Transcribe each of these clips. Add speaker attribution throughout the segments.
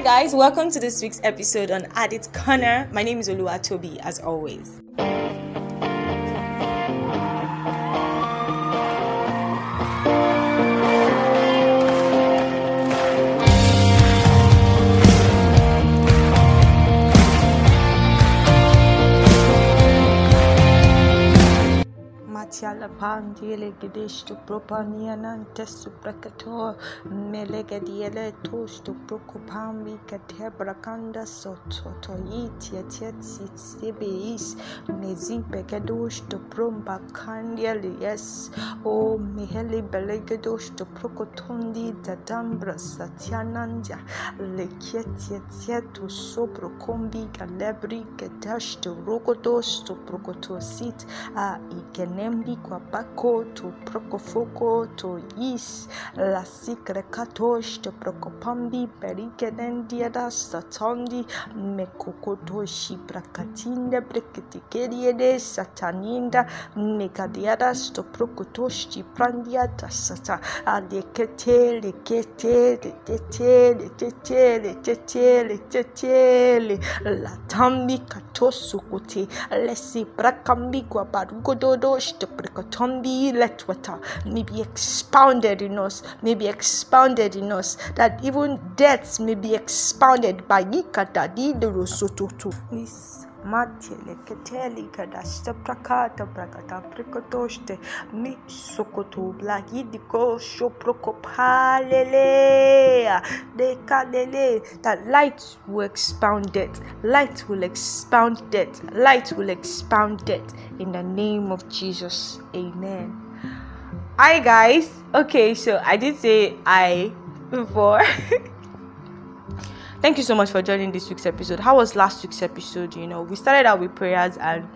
Speaker 1: Hi guys, welcome to this week's episode on Addit Corner. My name is Oluwatobi as always.
Speaker 2: Shalabandile Gidish to Propanianan Test to Brakator Melegadiele Tosh to Procopambi Catebrakanda Sototoit Yetiets Tibiis Mezin Pegadosh to Prombacandiel Yes O mihele Belegadosh to Procotondi Dadambra Satyananda Leketiet to Sobrocombi Galebri Gedash to Rogodos to Procotosit A Igenembi kwa bako to prokofoko to is la sikre katosh to prokopambi perikenendiada satondi mekokotoshi brakatinde breketikedie sataninda megadiada sto prokotoshi prandiata sata alekete lekete lekete lekete lekete lekete la tambi katosukote lesi brakambi kwa barugododo shtoprikotombi let water may be expounded in us may be expounded in us that even deaths may be expounded by yikatadidosototo this matele keteli kadashta prakata prakata prikotoshte mi sokoto blagidiko shoprokopalelea dekalele that light will expound it light will expound it light will expound it. In the name of jesus amen. Hi guys. Okay so i did say i before thank you so much for joining this week's episode. How was last week's episode? You know we started out with prayers and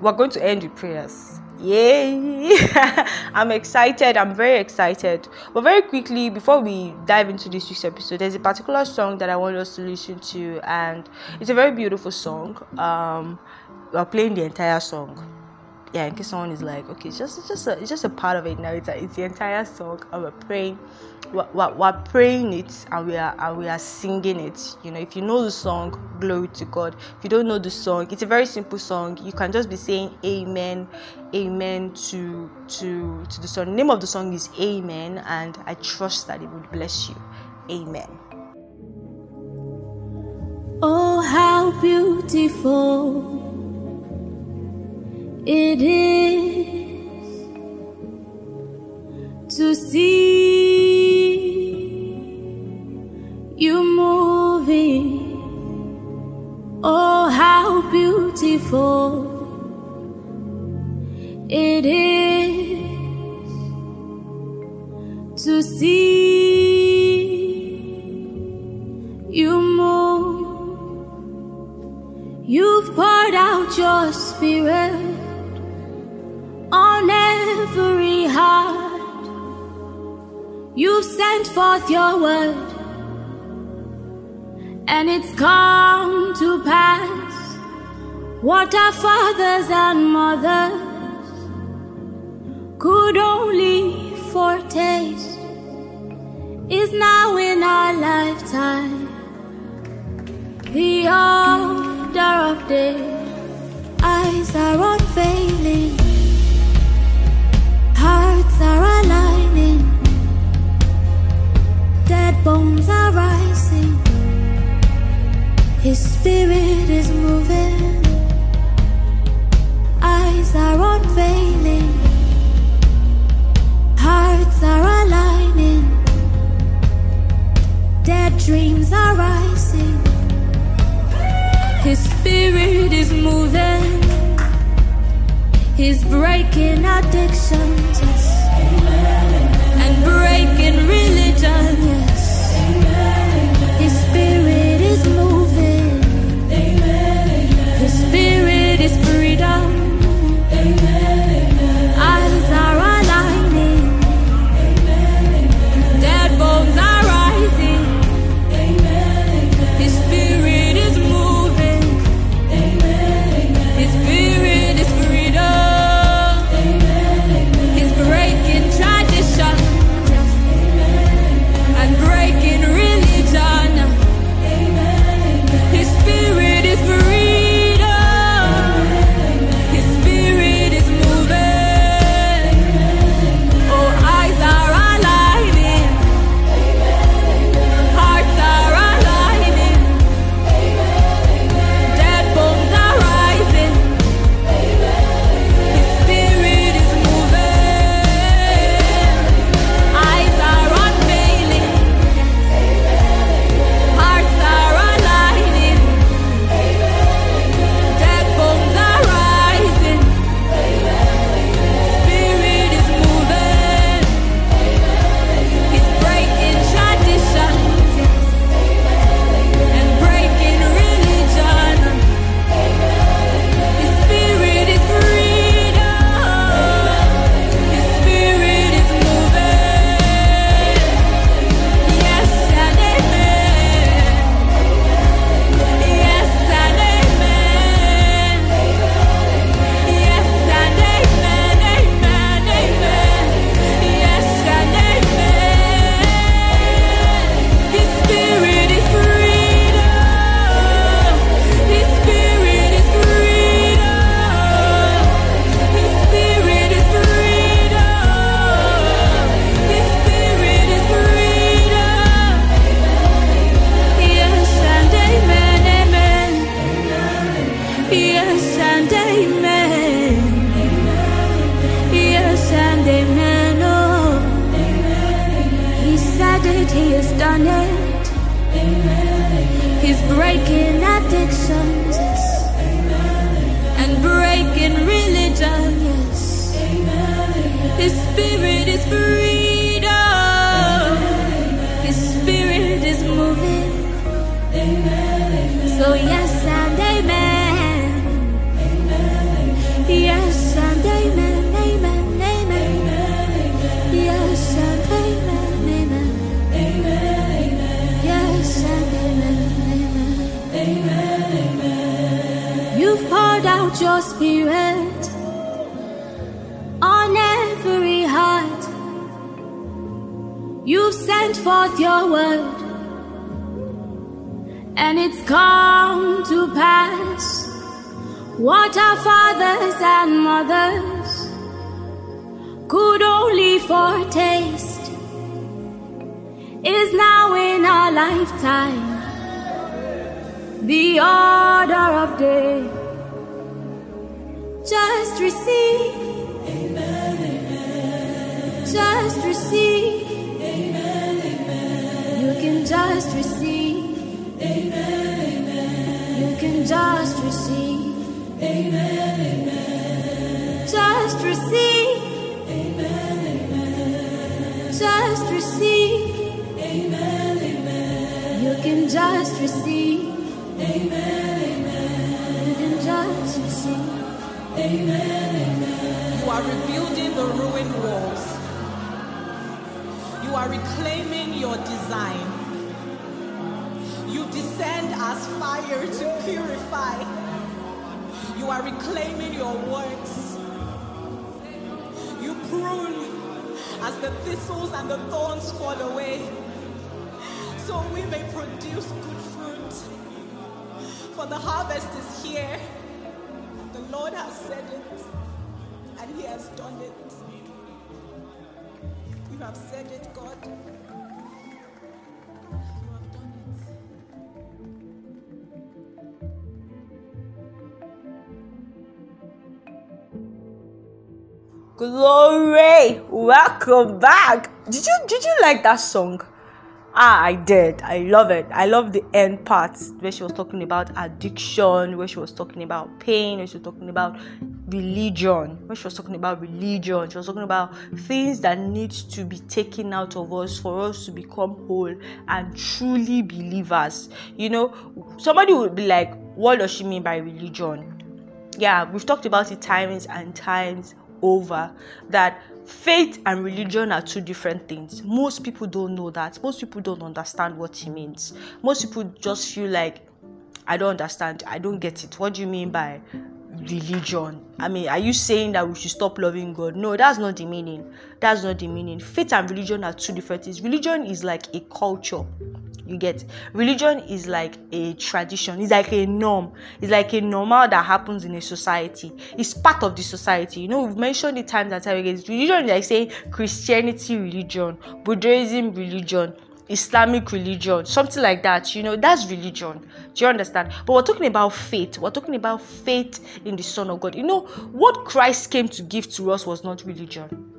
Speaker 2: we're going to end with prayers. Yay! I'm excited. I'm very excited. But very quickly before we dive into this week's episode there's a particular song that i want us to listen to and it's a very beautiful song. Um we're playing the entire song yeah in case someone is like okay it's just it's just a, it's just a part of it now it's, the entire song and we're praying we're, we're, we're praying it and we are and we are singing it. You know if you know the song glory to god. If you don't know the song it's a very simple song. You can just be saying amen amen to to to the song. The name of the song is amen and i trust that it would bless you. Amen.
Speaker 3: Oh, how beautiful it is to see you moving. Oh, how beautiful it is to see you move. You've poured out your spirit on every heart. You've sent forth your word, and it's come to pass. What our fathers and mothers could only foretaste is now in our lifetime. The order of day, eyes are unveiling, are aligning, dead bones are rising, His spirit is moving, eyes are unveiling, hearts are aligning, dead dreams are rising. His spirit is moving. He's breaking addictions, yes. Spirit is moving. Amen. His spirit is freedom. Your spirit on every heart. You've sent forth your word, and it's come to pass. What our fathers and mothers could only foretaste is now in our lifetime the order of day. Just receive. Amen, amen. Just receive. Amen, amen. You can just receive. Amen, amen. You can just receive. Amen, amen. Just receive. Amen, amen. Just receive. Amen, amen. You can just receive. Amen, amen. You can just receive. Amen, amen.
Speaker 4: You are rebuilding the ruined walls. You are reclaiming your design. You descend as fire to purify. You are reclaiming your works. You prune as the thistles and the thorns fall away. So we may produce good fruit. For the harvest is here. Lord has said it, and He has done it. You have said it, God.
Speaker 2: Glory! Welcome back. Did you did you like that song? Ah, I did. I love it. I love the end part where she was talking about addiction, where she was talking about pain, where she was talking about religion, where she was talking about religion. She was talking about things that need to be taken out of us for us to become whole and truly believers. You know, somebody would be like, what does she mean by religion? Yeah, we've talked about it times and times over that faith and religion are two different things. Most people don't know that. Most people don't understand what it means. Most people just feel like, I don't understand. I don't get it. What do you mean by religion? I mean, are you saying that we should stop loving God? No, that's not the meaning. That's not the meaning. Faith and religion are two different things. Religion is like a culture you get. Religion is like a tradition it's like a norm it's like a normal that happens in a society. It's part of the society. You know we've mentioned it times and time again. Religion like saying christianity religion buddhism religion islamic religion something like that you know that's religion. Do you understand? But we're talking about faith we're talking about faith in the son of god. You know what christ came to give to us was not religion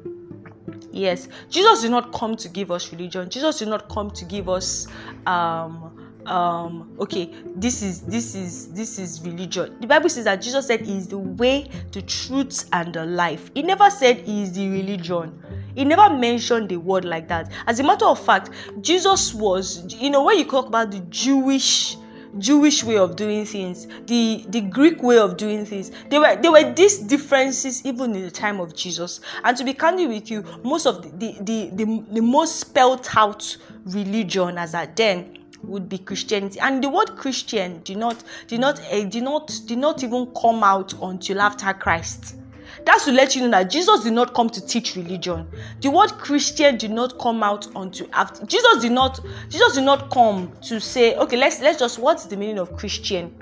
Speaker 2: Yes, Jesus did not come to give us religion. Jesus did not come to give us um um okay this is this is this is religion. The bible says that jesus said he is the way the truth and the life. He never said he is the religion. He never mentioned the word like that. As a matter of fact jesus was you know when you talk about the jewish Jewish way of doing things, the the Greek way of doing things. There were there were these differences even in the time of Jesus. And to be candid with you, most of the the the, the, the most spelt out religion as at then would be Christianity. And the word Christian did not did not uh, did not did not even come out until after Christ. That's to let you know that Jesus did not come to teach religion. The word Christian did not come out until after Jesus did not Jesus did not come to say, okay, let's let's just what's the meaning of Christian?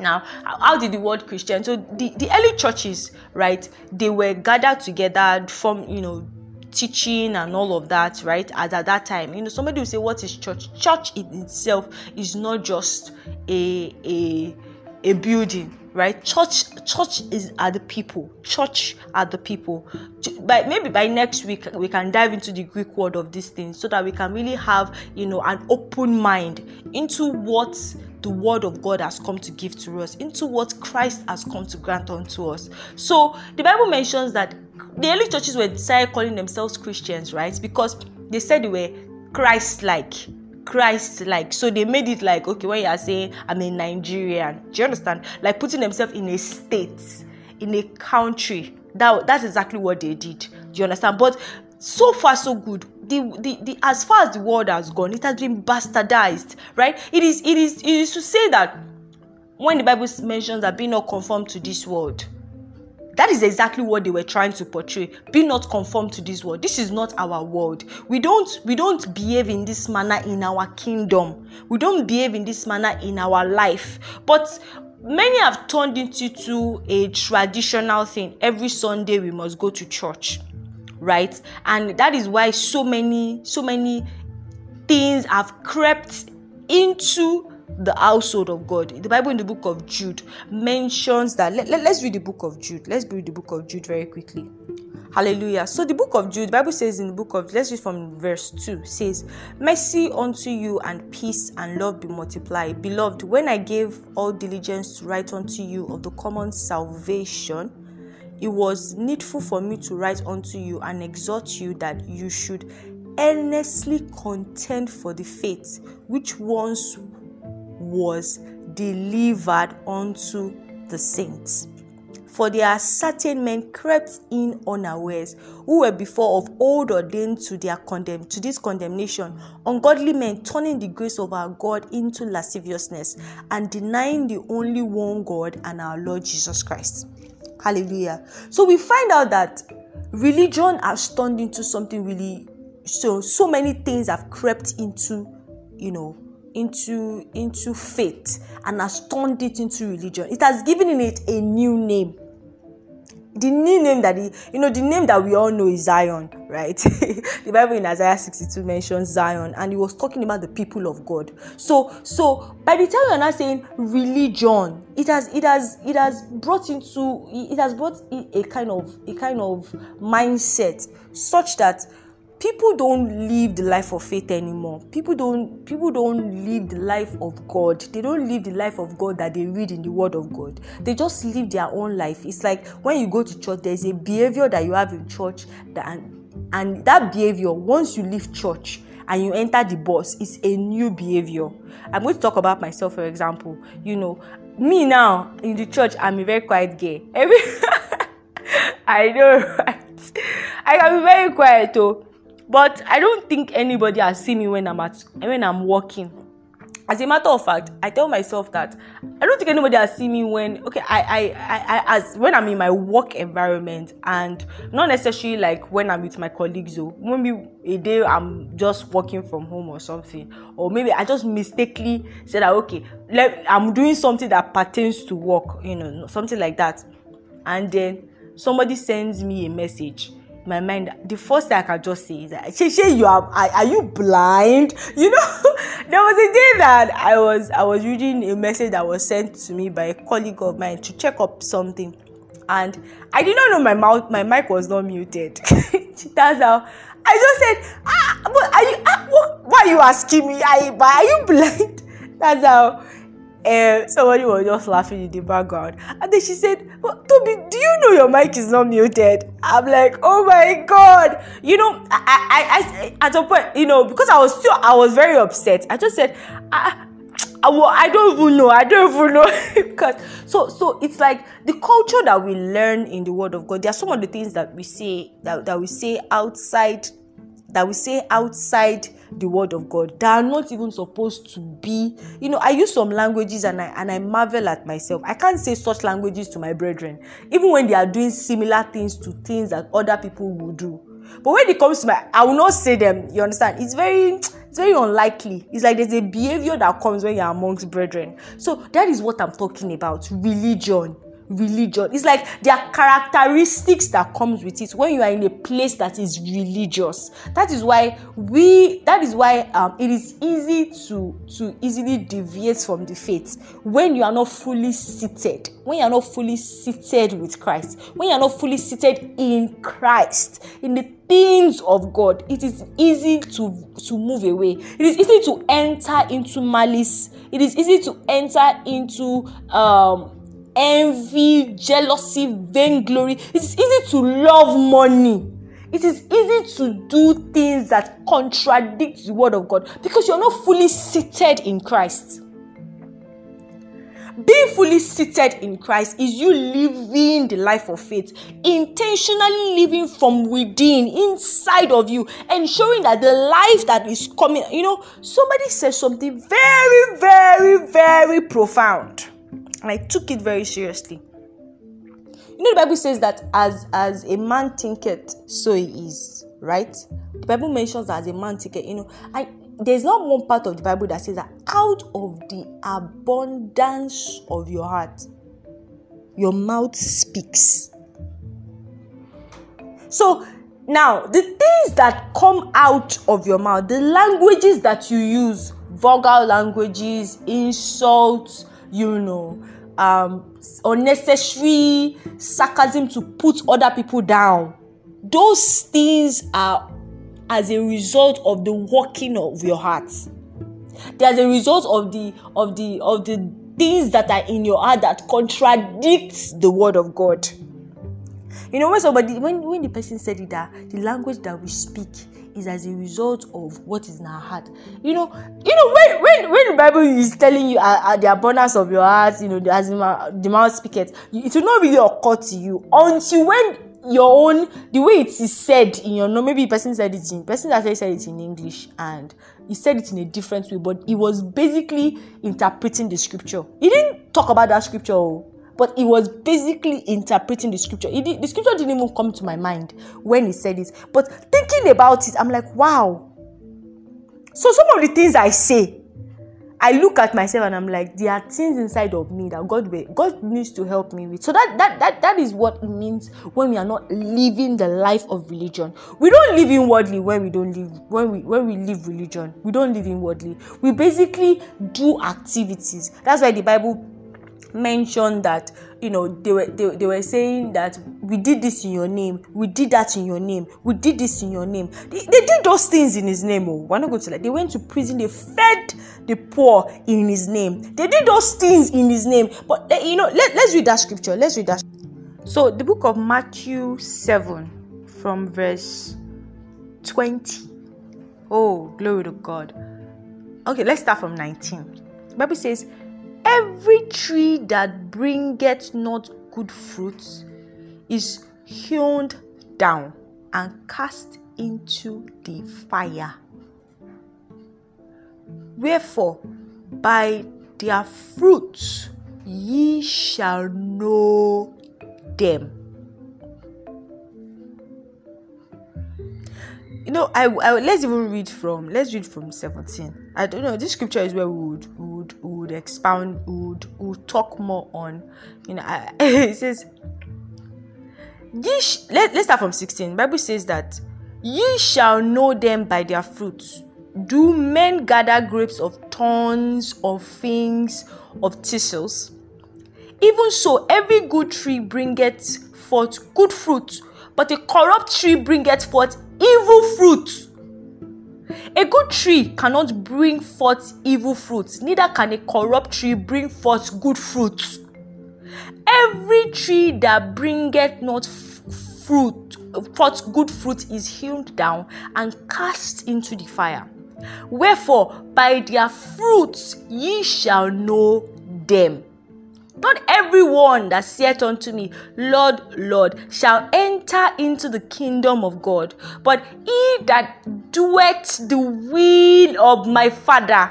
Speaker 2: Now, how did the word Christian? So the, the early churches, right, they were gathered together from you know teaching and all of that, right? As at that time, you know, somebody will say, What is church? Church in itself is not just a a a building right? Church church is are the people. Church are the people. By maybe by next week we can dive into the greek word of these things so that we can really have you know an open mind into what the word of god has come to give to us into what christ has come to grant unto us. So the bible mentions that the early churches were decided calling themselves christians right? Because they said they were christ like Christ like. So they made it like, okay, when you are saying I'm a Nigerian, do you understand? Like putting themselves in a state, in a country. That that's exactly what they did. Do you understand? But so far so good. The, the, the as far as the world has gone, it has been bastardized, right? It is it is it is to say that when the Bible mentions that be not conformed to this world, that is exactly what they were trying to portray. Be not conformed to this world. This is not our world. We don't we don't behave in this manner in our kingdom. We don't behave in this manner in our life. But many have turned into to a traditional thing. Every sunday we must go to church right? And that is why so many so many things have crept into the household of God. The Bible in the book of Jude mentions that. Let, let, us read the book of Jude. Let's read the book of Jude very quickly. Hallelujah. So the book of Jude, the Bible says in the book of let's read from verse 2 says, Mercy unto you and peace and love be multiplied. Beloved, when I gave all diligence to write unto you of the common salvation, it was needful for me to write unto you and exhort you that you should earnestly contend for the faith which once was delivered unto the saints. For there are certain men crept in unawares, who were before of old ordained to their condemn to this condemnation, ungodly men turning the grace of our God into lasciviousness, and denying the only one God and our Lord Jesus Christ. Hallelujah. So we find out that religion has turned into something really so so many things have crept into you know into into faith and has turned it into religion. It has given it a new name. The new name that the you know the name that we all know is zion right? The bible in isaiah 62 mentions zion and he was talking about the people of god. So so by the time you're not saying religion it has it has it has brought into it has brought a kind of a kind of mindset such that people don't live the life of faith anymore. People don't people don't live the life of god. They don't live the life of god that they read in the word of god. They just live their own life. It's like when you go to church there's a behavior that you have in church that and, and that behavior once you leave church and you enter the bus it's a new behavior. I'm going to talk about myself for example. You know me now in the church i'm a very quiet girl. Every i know right? I can be very quiet though but i don't think anybody has seen me when i'm at when i'm working. As a matter of fact i tell myself that i don't think anybody has seen me when okay I, I i i as when i'm in my work environment and not necessarily like when i'm with my colleagues or maybe a day i'm just working from home or something. Or maybe i just mistakenly said that okay let i'm doing something that pertains to work you know something like that. And then somebody sends me a message my mind the first thing i can just say is that shey you are are, are you blind? You know? There was a day that i was i was reading a message that was sent to me by a colleague of mine to check up something. And i did not know my mouth my mic was not muted. That's how i just said ah but are you ah, what, why are you asking me? Are you, are you blind? That's how and somebody was just laughing in the background. And then she said, well, Toby, do you know your mic is not muted? I'm like, oh my god. You know, I, I, I at a point, you know, because I was still, I was very upset. I just said, I, I, I don't even know. I don't even know because so so it's like the culture that we learn in the Word of God. There are some of the things that we say that, that we say outside that we say outside the word of God that are not even supposed to be. You know, I use some languages and I and I marvel at myself. I can't say such languages to my brethren, even when they are doing similar things to things that other people will do. But when it comes to my, I will not say them. You understand? It's very, it's very unlikely. It's like there's a behavior that comes when you're amongst brethren. So that is what I'm talking about. Religion religion. It's like there are characteristics that comes with it when you are in a place that is religious. That is why we that is why um, it is easy to to easily deviate from the faith when you are not fully seated when you are not fully seated with christ when you are not fully seated in christ in the things of god. It is easy to to move away. It is easy to enter into malice. It is easy to enter into um envy, jealousy, vainglory. It is easy to love money. It is easy to do things that contradict the word of God because you're not fully seated in Christ. Being fully seated in Christ is you living the life of faith, intentionally living from within, inside of you, ensuring that the life that is coming, you know, somebody says something very, very, very profound and I took it very seriously. You know, the Bible says that as as a man thinketh, so he is, right? The Bible mentions that as a man thinketh, you know, I there's not one part of the Bible that says that out of the abundance of your heart, your mouth speaks. So now, the things that come out of your mouth, the languages that you use, vulgar languages, insults, you know, um, unnecessary sarcasm to put other people down, those things are as a result of the working of your heart. They are the result of the of the of the things that are in your heart that contradicts the word of God. You know, when somebody when when the person said it that the language that we speak is as a result of what is in our heart. You know, you know when when when the Bible is telling you uh, uh, the abundance of your heart, you know, as the, the mouth speaketh, it will not really occur to you until when your own the way it is said in your no maybe person said it in person actually said it in english and he said it in a different way but he was basically interpreting the scripture he didn't talk about that scripture oh, but he was basically interpreting the scripture did, the scripture didn't even come to my mind when he said it but thinking about it i'm like wow so some of the things i say I look at myself and I'm like, there are things inside of me that God will, God needs to help me with. So that that that that is what it means when we are not living the life of religion. We don't live inwardly when we don't live when we when we live religion. We don't live inwardly. We basically do activities. That's why the Bible mentioned that you know they were they, they were saying that we did this in your name. We did that in your name. We did this in your name. They, they did those things in his name oh. Why not go to like they went to prison. They fed the poor in his name. They did those things in his name. But uh, you know let, let's read that scripture. Let's read that. So the book of matthew 7 from verse 20 oh glory to god. Okay let's start from 19 the bible says Every tree that bringeth not good fruits is hewn down and cast into the fire. Wherefore, by their fruits ye shall know them. You know I, I let's even read from let's read from 17 i don't know this scripture is where we would we would, we would expound we would, we would talk more on. You know I, it says ye sh- let, let's start from 16 bible says that ye shall know them by their fruits. Do men gather grapes of thorns of figs of thistles? Even so every good tree bringeth forth good fruit but a corrupt tree bringeth forth evil fruit. A good tree cannot bring forth evil fruit, neither can a corrupt tree bring forth good fruit. Every tree that bringeth not fruit, forth good fruit is hewn down and cast into the fire. Wherefore, by their fruits ye shall know them. Not everyone that saith unto me, Lord, Lord, shall enter into the kingdom of God, but he that doeth the will of my Father,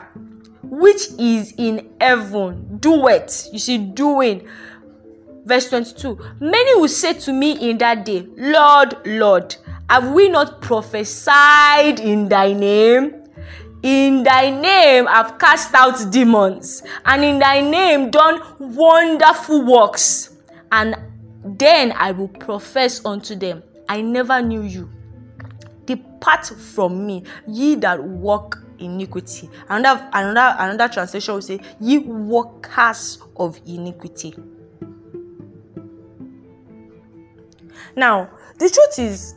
Speaker 2: which is in heaven. Do it. You see, doing. Verse 22 Many will say to me in that day, Lord, Lord, have we not prophesied in thy name? In thy name I've cast out demons, and in thy name done wonderful works. And then I will profess unto them, I never knew you. Depart from me, ye that walk iniquity. Another another another translation will say, ye workers of iniquity. Now, the truth is,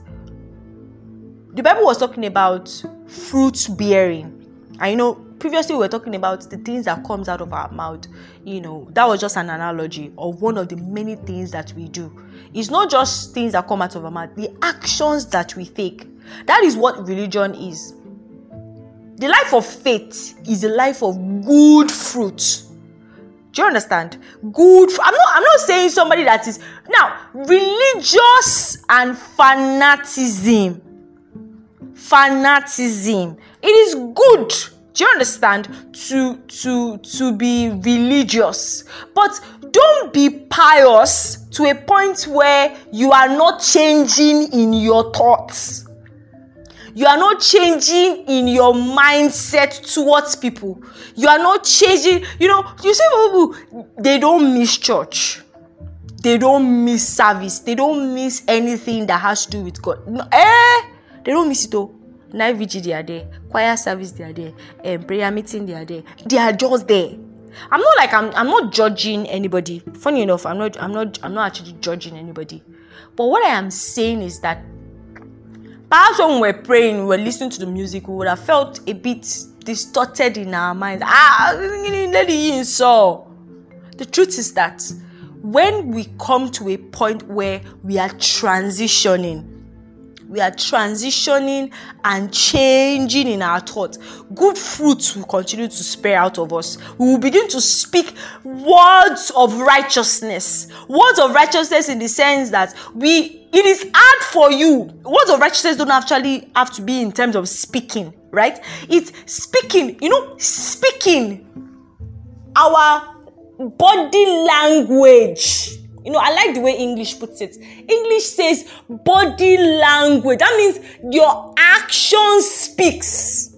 Speaker 2: the Bible was talking about fruit bearing you know, previously we were talking about the things that comes out of our mouth. You know, that was just an analogy of one of the many things that we do. It's not just things that come out of our mouth, the actions that we take. That is what religion is. The life of faith is a life of good fruit. Do you understand? Good. I'm not. I'm not saying somebody that is now religious and fanaticism fanaticism. It is good do you understand to to to be religious. But don't be pious to a point where you are not changing in your thoughts. You are not changing in your mindset towards people. You are not changing you know you see people they don't miss church. They don't miss service. They don't miss anything that has to do with god. Eh they don't miss it all night vigil they are there. Choir service they are there. Um, prayer meeting they are there. They are just there. I'm not like i'm i'm not judging anybody. Funny enough i'm not i'm not i'm not actually judging anybody. But what i am saying is that perhaps when we were praying we were listening to the music we would have felt a bit distorted in our minds. Ah yin so the truth is that when we come to a point where we are transitioning we are transitioning and changing in our thoughts, good fruits will continue to spare out of us. We will begin to speak words of righteousness. Words of righteousness in the sense that we it is hard for you. Words of righteousness don't actually have to be in terms of speaking, right? It's speaking, you know, speaking our body language you know, I like the way English puts it. English says body language. That means your action speaks.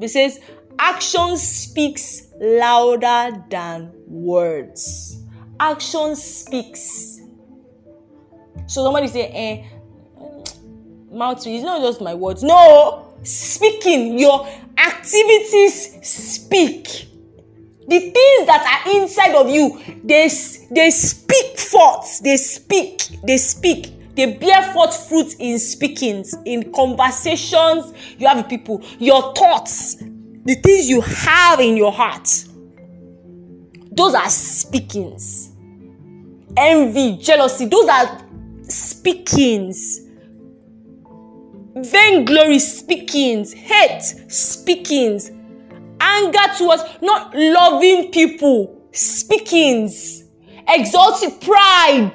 Speaker 2: It says action speaks louder than words. Action speaks. So somebody say, eh, mouth it's not just my words. No, speaking, your activities speak the things that are inside of you they they speak forth they speak they speak. They bear forth fruit in speakings in conversations you have with people. Your thoughts the things you have in your heart those are speakings. Envy jealousy those are speakings. Vainglory speakings hate speakings anger towards not loving people, speakings, exalted pride.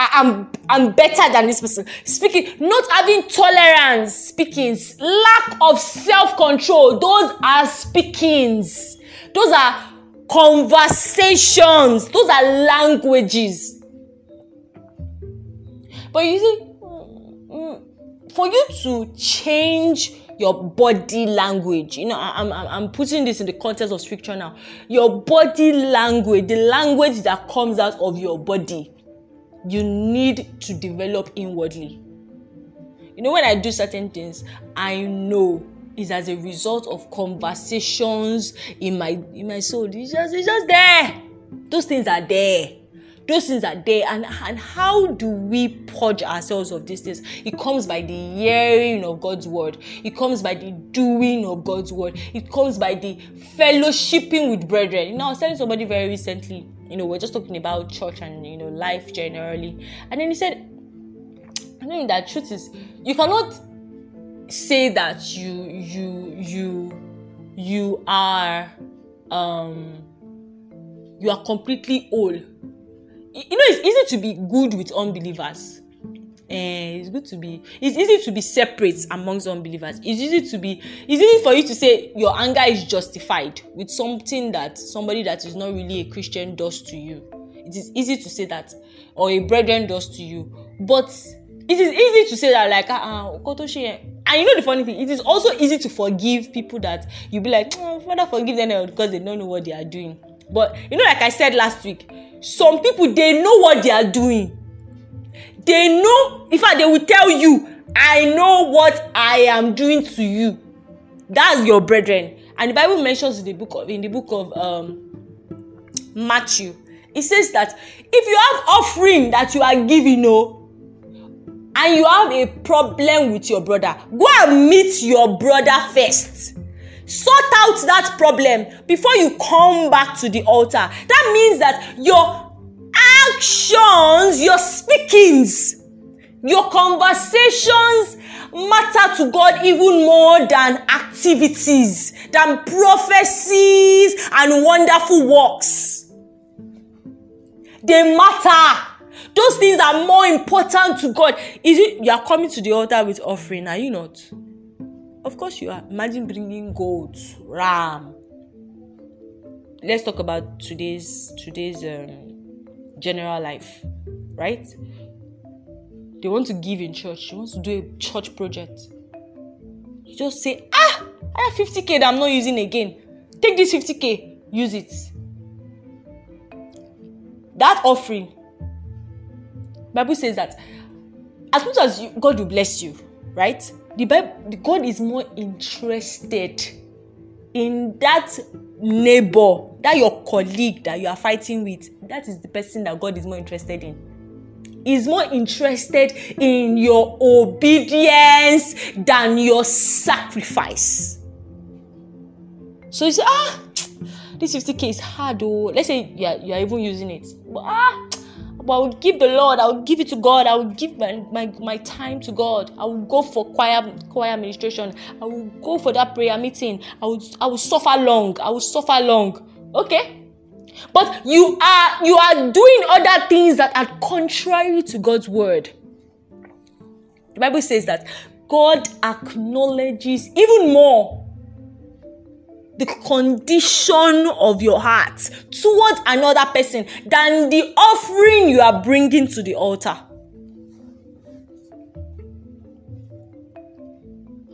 Speaker 2: I, am I'm better than this person. Speaking, not having tolerance, speakings, lack of self-control, those are speakings. Those are conversations, those are languages. But you see, mm, mm, for you to change your body language. You know, I'm, I'm, I'm putting this in the context of scripture now. Your body language, the language that comes out of your body, you need to develop inwardly. You know, when I do certain things, I know is as a result of conversations in my in my soul. It's just it's just there. Those things are there those things are there and and how do we purge ourselves of these things? It comes by the hearing of god's word. It comes by the doing of god's word. It comes by the fellowshipping with brethren. You know i was telling somebody very recently you know we're just talking about church and you know life generally. And then he said i know that truth is you cannot say that you you you you are um you are completely whole you know it's easy to be good with unbelievers. Eh it's good to be it's easy to be separate amongst unbelievers. It's easy to be it's easy for you to say your anger is justified with something that somebody that is not really a christian does to you. It is easy to say that or a brethren does to you. But it is easy to say that like ah uh, and you know the funny thing it is also easy to forgive people that you be like oh, father forgive them because they don't know what they are doing but you know like i said last week some people they know what they are doing. They know in fact they will tell you i know what i am doing to you. That's your brethren. And the bible mentions in the book of in the book of um, matthew it says that if you have offering that you are giving o oh, and you have a problem with your brother go and meet your brother first sort out that problem before you come back to the altar that means that your actions your speakings your conversations matter to God even more than activities, than prophecies and wonderful works. They matter. Those things are more important to God. Is it you are coming to the altar with offering? Are you not? Of course you are. Imagine bringing goat, ram. Let's talk about today's today's um, general life, right? They want to give in church. They want to do a church project. You just say, ah, I have 50k that I'm not using again. Take this 50k, use it. That offering, Bible says that as much as you, God will bless you, right? The Bible, God is more interested in that neighbor, that your colleague that you are fighting with. That is the person that God is more interested in. Is more interested in your obedience than your sacrifice. So you say, ah, this 50k is hard oh. Let's say yeah, you are even using it. But ah, I will give the Lord, I will give it to God, I will give my, my, my time to God. I will go for choir choir administration, I will go for that prayer meeting, I would I will suffer long, I will suffer long. Okay? But you are you are doing other things that are contrary to God's word. The Bible says that God acknowledges even more the condition of your heart towards another person than the offering you are bringing to the altar.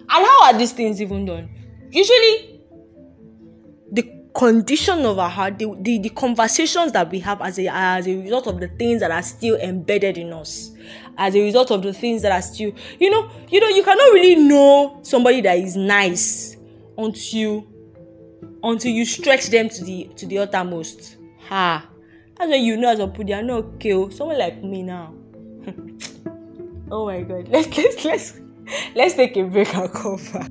Speaker 2: And how are these things even done? Usually, the condition of our heart, the, the, the conversations that we have as a, as a result of the things that are still embedded in us, as a result of the things that are still, you know, you know, you cannot really know somebody that is nice until until you stretch them to the to the uttermost. Ha! That's when you know as a put they are not okay. Oh. Someone like me now. oh my god. Let's let's let's let's take a break and come back.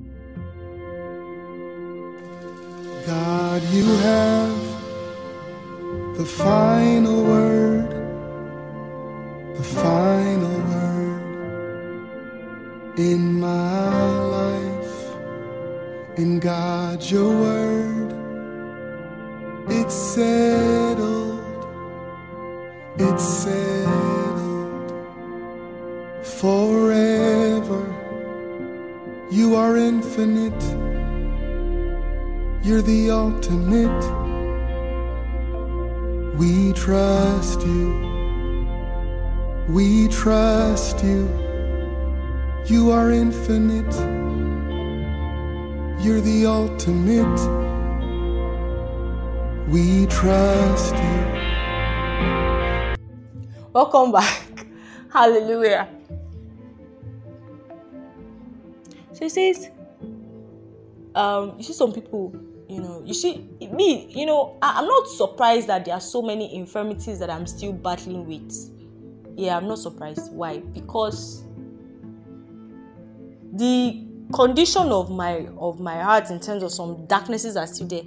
Speaker 5: God, you have the final word, the final word in my life. In God, your word, it's settled, it's settled forever. You are infinite. You're the ultimate. We trust you. We trust you. You are infinite. You're the ultimate. We trust you.
Speaker 2: Welcome back. Hallelujah. So it says, um, you see some people, you know, you see me, you know, I, I'm not surprised that there are so many infirmities that I'm still battling with. Yeah, I'm not surprised. Why? Because the condition of my of my heart in terms of some darknesses are still there.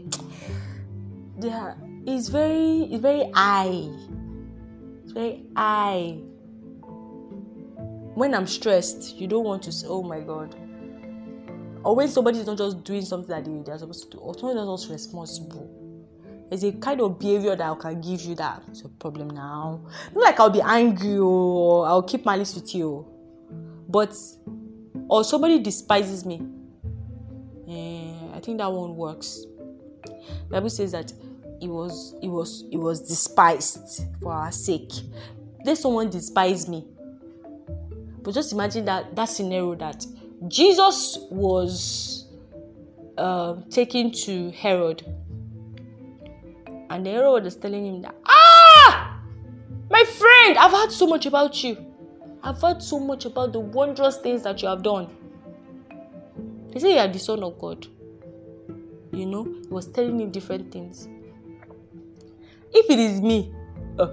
Speaker 2: They are it's very it's very high. It's very high. When I'm stressed, you don't want to say, oh my god. Or when somebody is not just doing something that they, they're supposed to do, or somebody is not responsible. It's a kind of behavior that I can give you that it's a problem now. Not like I'll be angry or I'll keep my malice with you. But or somebody despises me. Eh, I think that one works. Bible says that it was it was it was despised for our sake. Let someone despise me. But just imagine that that scenario that Jesus was uh, taken to Herod, and Herod was telling him that ah, my friend, I've heard so much about you. I've heard so much about the wondrous things that you have done. They say you are the son of God. You know, he was telling him different things. If it is me, uh,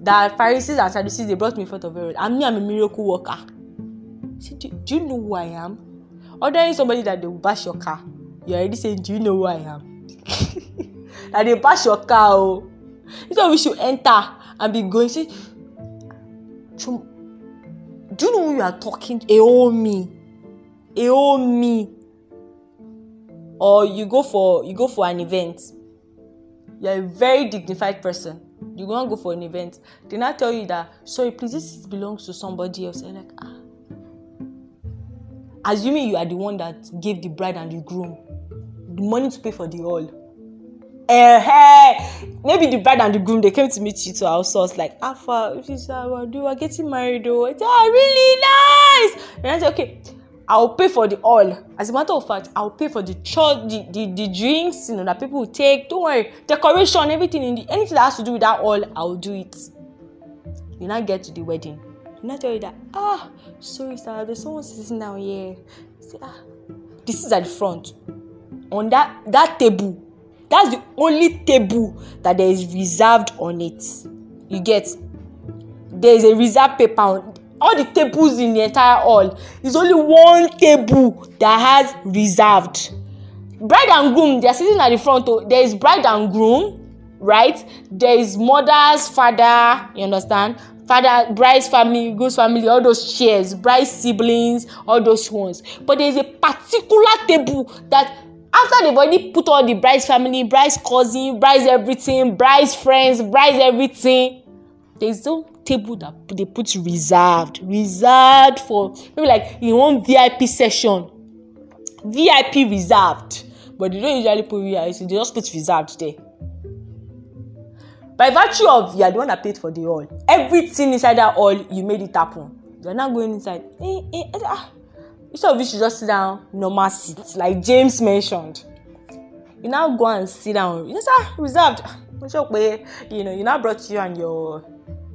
Speaker 2: that Pharisees and Sadducees they brought me in front of Herod, and me, I'm a miracle worker. See, do, do you know who I am? Ordering somebody that they will bash your car, you're already saying, Do you know who I am? that they bash your car. Oh. One we should enter and be going. See, do you know who you are talking to? A me. A me. Or you go for you go for an event. You're a very dignified person. You and go for an event. They now tell you that sorry, please, this belongs to somebody else. You're like, ah. assuming you are the one that gave the bride and the groom the money to pay for the hall uh, maybe the bride and the groom they came to meet you to our source like alpha if you say we are getting married though it's ah, really nice and i say okay i'll pay for the all as a matter of fact i'll pay for the church the the the drinks you know that people will take. Don't worry. Decoration everything in the anything that has to do with that all i'll do it. You now get to the wedding. You now tell you that ah sorry sir. There's someone sitting down here. Say ah this is at the front. On that that table. That's the only table that there is reserved on it. You get? There is a reserved paper on all the tables in the entire hall is only one table that has reserved. Bride and groom they are sitting at the front oh there is bride and groom right? There is mother's father you understand? Father bride's family groom's family all those chairs bride's siblings all those ones. But there is a particular table that after they've already put all the bride's family bride's cousin bride's everything bride's friends bride's everything there's no table that they put reserved reserved for maybe like in one vip session. Vip reserved. But they don't usually put vip they just put reserved there. By virtue of you are the one that paid for the hall. Everything inside that hall you made it happen. You are now going inside. Eh, eh, eh, ah. Instead of you should just sit down normal seat like james mentioned. You now go and sit down. You know sir reserved. Mo sọ pé you know you now brought you and your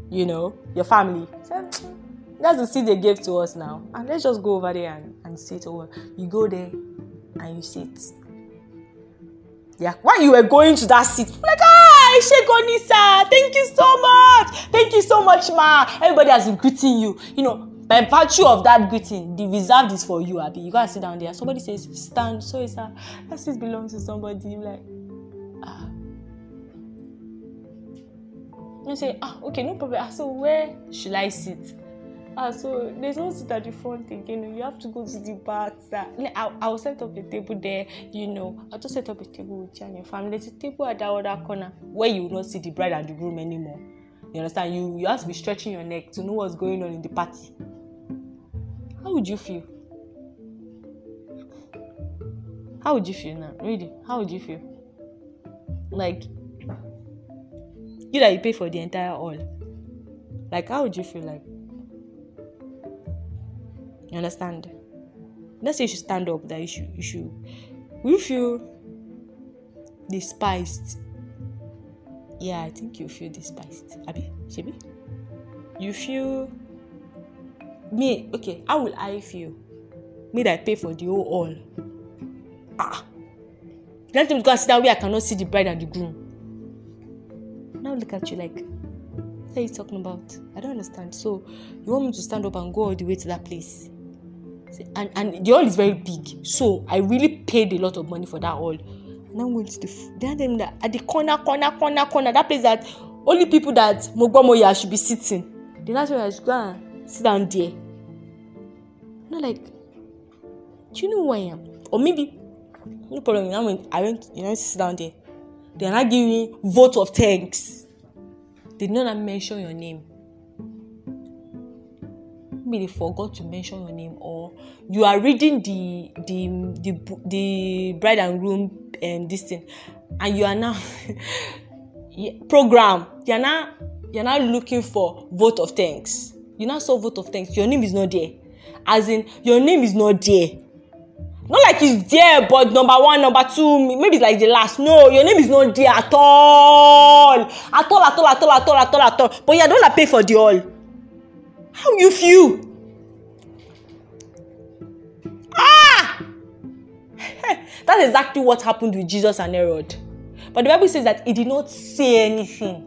Speaker 2: you know your family. So that's the seat they gave to us now. And let's just go over there and and sit over you go there and you sit yeah while you were going to that seat? Like ah Shegonisa thank you so much. Thank you so much ma. Everybody has been greeting you. You know by virtue of that greeting the reserved is for you abi. You gotta sit down there. Somebody says stand. Sorry sir that seat belongs to somebody. You like you say ah okay no problem. Ah so where should i sit? Ah so there's no seat at the front again. You have to go to the back. Sir i i will set up a table there you know. I just set up a table with you and your family. There's a table at that other corner where you will not see the bride and the groom anymore. You understand? You you have to be stretching your neck to know what's going on in the party. How would you feel? How would you feel now? Really? How would you feel? Like you that you pay for the entire hall. Like how would you feel like? You understand? Let's say you should stand up that you should you should you feel despised? Yeah i think you feel despised. Abi shebi? You feel me okay how will i feel? Me that I pay for the whole hall? Ah. Let me go and sit down where i cannot see the bride and the groom look at you like what are you talking about? I don't understand. So you want me to stand up and go all the way to that place? And and the hall is very big. So i really paid a lot of money for that hall. And i'm going to the that at the corner corner corner corner that place that only people that mogbomoya should be sitting. The last one i should go and sit down there. Not like do you know who i am? Or maybe no problem you know when i went you know sit down there. They are not giving vote of thanks did not mention your name? Maybe they forgot to mention your name or you are reading the the the the bride and groom um, this thing and you are now program. You are now you are now looking for vote of thanks. You now saw vote of thanks. Your name is not there. As in your name is not there not like it's there but number one number two maybe it's like the last. No your name is not there at all. At all at all at all at all at all at all. But you are the one pay for the all. How you feel? Ah! That's exactly what happened with jesus and herod. But the bible says that he did not say anything.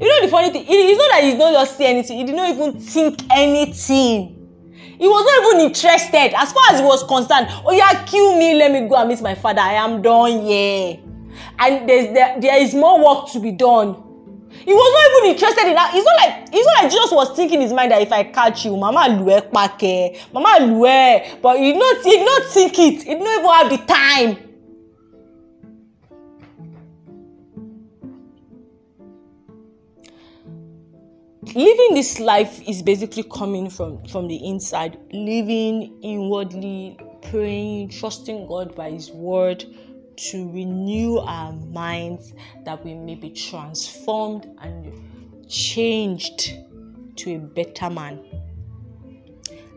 Speaker 2: You know the funny thing? It's not that he not just say anything. He did not even think anything he was not even interested. As far as he was concerned oh yeah kill me let me go and meet my father. I am done here. And there's there, there is more work to be done. He was not even interested in that. It's not like it's not like jesus was thinking in his mind that if i catch you mama lu ẹ pake mama lu ẹ but he not he not think it. He not even have the time living this life is basically coming from from the inside. Living inwardly praying trusting god by his word to renew our minds that we may be transformed and changed to a better man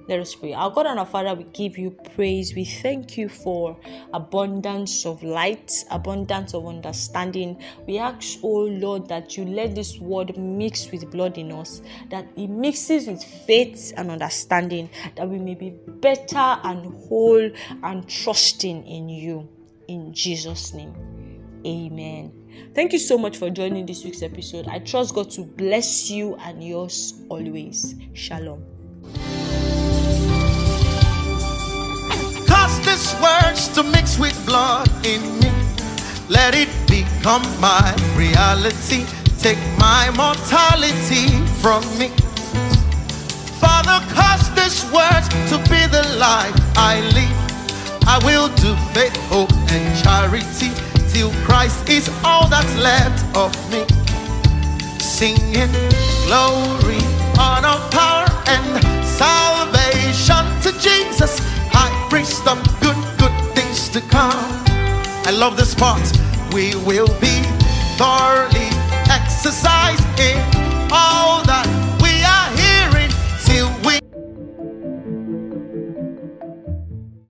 Speaker 2: let us pray. Our God and our Father, we give you praise. We thank you for abundance of light, abundance of understanding. We ask, oh Lord, that you let this word mix with blood in us, that it mixes with faith and understanding, that we may be better and whole and trusting in you. In Jesus' name, amen. Thank you so much for joining this week's episode. I trust God to bless you and yours always. Shalom.
Speaker 6: Words to mix with blood in me. Let it become my reality. Take my mortality from me. Father, cause this words to be the life I live. I will do faith, hope, and charity till Christ is all that's left of me. Singing glory, honor, power, and salvation to come. I love this part. We will be thoroughly exercised in all that